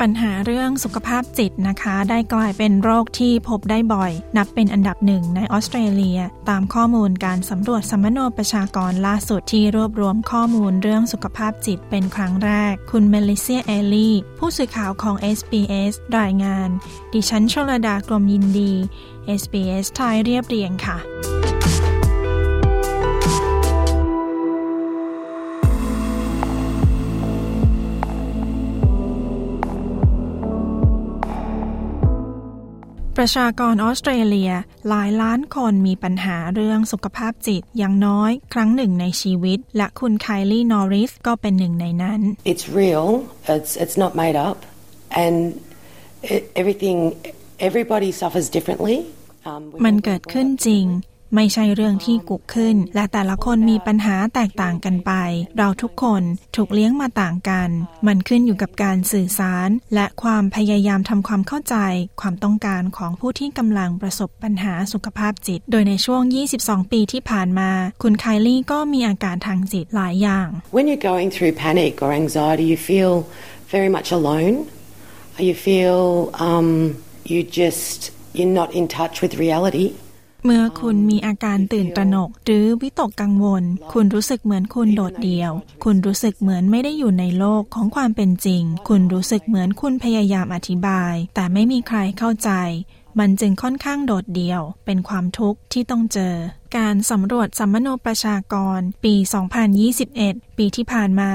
ปัญหาเรื่องสุขภาพจิตนะคะ ได้กลายเป็นโรคที่พบได้บ่อย นับเป็นอันดับหนึ่งในออสเตรเลีย ตามข้อมูลการสำรวจสัมมโนประชากรล่าสุดที่รวบรวมข้อมูลเรื่องสุขภาพจิตเป็นครั้งแรก คุณเมลิเซียเอลลี่ ผู้สื่อข่าวของ SBS รายงาน ดิฉันชลดากรมยินดี SBS ไทยเรียบเรียงค่ะ ประชากรออสเตรเลียหลายล้านคนมีปัญหาเรื่องสุขภาพจิตอย่างน้อยครั้งหนึ่งในชีวิต และคุณไคลี่นอริสก็เป็นหนึ่งในนั้น It's real it's it's not made up and everything everybody suffers differently มันเกิดขึ้นจริง ไม่ใช่เรื่องที่กุกขึ้น และแต่ละคนมีปัญหาแตกต่างกันไป เราทุกคนถูกเลี้ยงมาต่างกัน มันขึ้นอยู่กับการสื่อสาร และความพยายามทำความเข้าใจ ความต้องการของผู้ที่กำลังประสบปัญหาสุขภาพจิต โดยในช่วง 22 ปีที่ผ่านมา คุณไคลี่ก็มีอาการทางจิตหลายอย่าง When you're going through panic or anxiety you feel very much alone you feel um, you just you're not in touch with reality เมื่อคุณมีอาการตื่นตระหนก หรือวิตกกังวล คุณรู้สึกเหมือนคุณโดดเดี่ยว คุณรู้สึกเหมือนไม่ได้อยู่ในโลกของความเป็นจริง คุณรู้สึกเหมือนคุณพยายามอธิบาย แต่ไม่มีใครเข้าใจ มันจึงค่อนข้างโดดเดี่ยว เป็นความทุกข์ที่ต้องเจอการสำรวจสัมมโนประชากรปี 2021 ปีที่ผ่านมา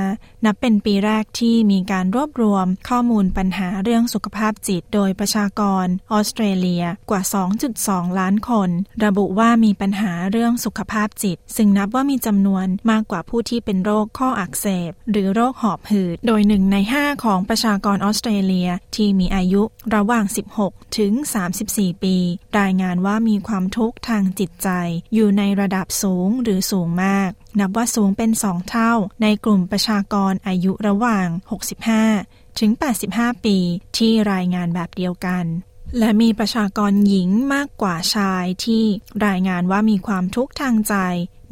นับเป็นปีแรกที่มีการรวบรวมข้อมูลปัญหาเรื่องสุขภาพจิต โดยประชากรออสเตรเลียกว่า 2.2 ล้านคน ระบุว่ามีปัญหาเรื่องสุขภาพจิต ซึ่งนับว่ามีจำนวนมากกว่าผู้ที่เป็นโรคข้ออักเสบ หรือโรคหอบหืด โดยหนึ่งใน 5 ของประชากรออสเตรเลียที่มีอายุระหว่าง 16 ถึง 34 ปี รายงานว่ามีความทุกข์ทางจิตใจอยู่อยู่ในระดับสูงหรือสูงมาก นับว่าสูงเป็นสองเท่า ในกลุ่มประชากรอายุระหว่าง 65 ถึง 85 ปีที่รายงานแบบเดียวกันและมีประชากรหญิงมากกว่าชายที่รายงานว่ามีความทุกข์ทางใจ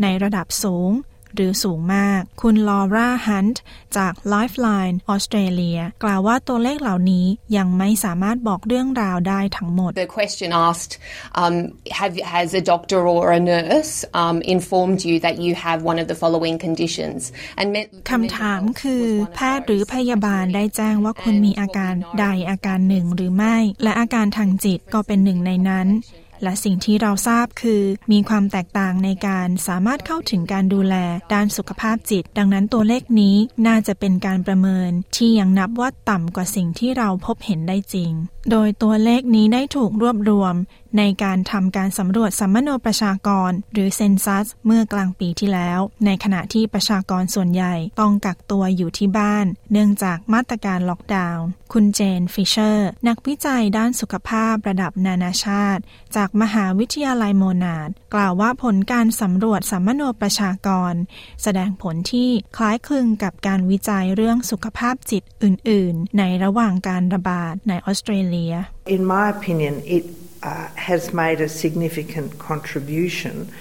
ในระดับสูง หรือสูงมาก คุณลอร่าฮันต์จาก Lifeline ออสเตรเลียกล่าวว่าตัวเลขเหล่านี้ยังไม่สามารถบอกเรื่องราวได้ทั้งหมด The question asked um, have, has a doctor or a nurse um, informed you that you have one of the following conditions คำถามคือ แพทย์หรือพยาบาลได้แจ้งว่าคุณมีอาการใดอาการหนึ่งหรือไม่ และอาการทางจิตก็เป็นหนึ่งในนั้น และสิ่งที่เราทราบคือมีความแตกต่างในการสามารถเข้าถึงการดูแลด้านสุขภาพจิต ดังนั้นตัวเลขนี้น่าจะเป็นการประเมินที่ยังนับว่าต่ำกว่าสิ่งที่เราพบเห็นได้จริง โดยตัวเลขนี้ได้ถูกรวบรวมในการทำการสำรวจสำมะโนประชากร หรือ census เมื่อกลางปีที่แล้ว ในขณะที่ประชากรส่วนใหญ่ต้องกักตัวอยู่ที่บ้าน เนื่องจากมาตรการล็อกดาวน์คุณเจนฟิชเชอร์ นักวิจัยด้านสุขภาพระดับนานาชาติ จากมหาวิทยาลัยโมนาช กล่าวว่าผลการสำรวจสำมะโนประชากร แสดงผลที่คล้ายคลึงกับการวิจัยเรื่องสุขภาพจิตอื่น ๆ ในระหว่างการระบาดในออสเตรเลีย In my opinion it uh, has made a significant contribution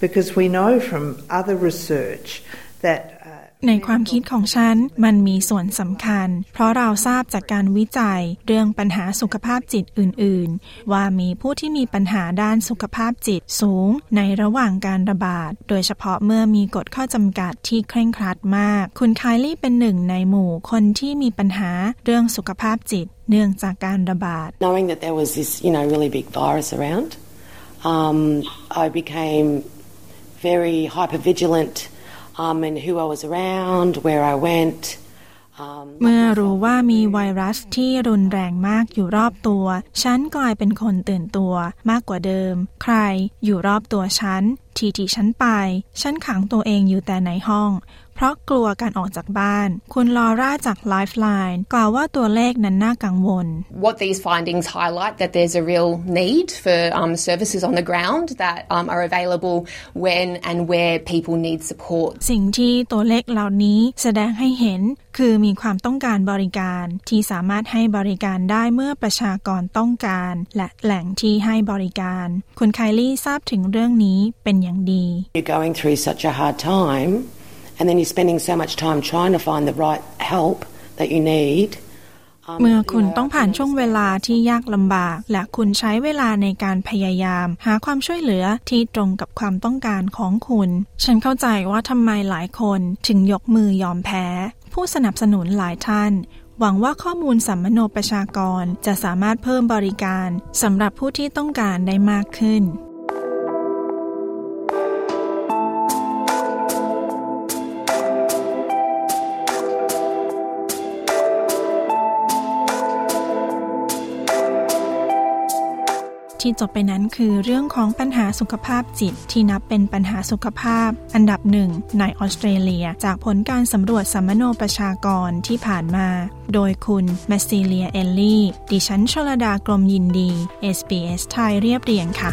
because we know from other research that ในความคิดของฉันมันมีส่วนสำคัญ เพราะเราทราบจากการวิจัยเรื่องปัญหาสุขภาพจิตอื่น ๆ ว่ามีผู้ที่มีปัญหาด้านสุขภาพจิตสูง ในระหว่างการระบาด โดยเฉพาะเมื่อมีกฎข้อจำกัดที่เคร่งครัดมาก คุณไคลี่เป็นหนึ่งในหมู่คนที่มีปัญหาเรื่องสุขภาพจิต เนื่องจากการระบาด Knowing that there was this you know really big virus around um, I became very hyper vigilant um, and who I was around, where I went. เมื่อรู้ว่ามีไวรัสที่รุนแรงมากอยู่รอบตัว ฉันกลายเป็นคนตื่นตัวมากกว่าเดิม ใครอยู่รอบตัวฉัน ทีที่ฉันไป ฉันขังตัวเองอยู่แต่ในห้อง เพราะกลัวการออกจากบ้าน คุณลอร่าจาก Lifeline กล่าวว่าตัวเลขนั้นน่ากังวล What these findings highlight that there's a real need for um, services on the ground that um, are available when and where people need support. สิ่งที่ตัวเลขเหล่านี้แสดงให้เห็นคือมีความต้องการบริการที่สามารถให้บริการได้เมื่อประชากรต้องการ และแหล่งที่ให้บริการ คุณไคลี่ทราบถึงเรื่องนี้เป็นอย่างดี You're going through such a hard time, and then you're spending so much time trying to find the right help that you need. เมื่อคุณต้องผ่านช่วงเวลาที่ยากลำบาก และคุณใช้เวลาในการพยายาม หาความช่วยเหลือที่ตรงกับความต้องการของคุณ ฉันเข้าใจว่าทำไมหลายคนถึงยกมือยอมแพ้ ผู้สนับสนุนหลายท่านหวังว่าข้อมูลสัมมโนประชากรจะสามารถเพิ่มบริการสำหรับผู้ที่ต้องการได้มากขึ้น ที่จบไปนั้นคือเรื่องของปัญหาสุขภาพจิตที่นับเป็นปัญหาสุขภาพ อันดับหนึ่งในออสเตรเลีย จากผลการสำรวจสัมมโนประชากรที่ผ่านมา โดยคุณแมสซิเลียเอลลี่ ดิฉันชลดากรมยินดี SBS ไทยเรียบเรียงค่ะ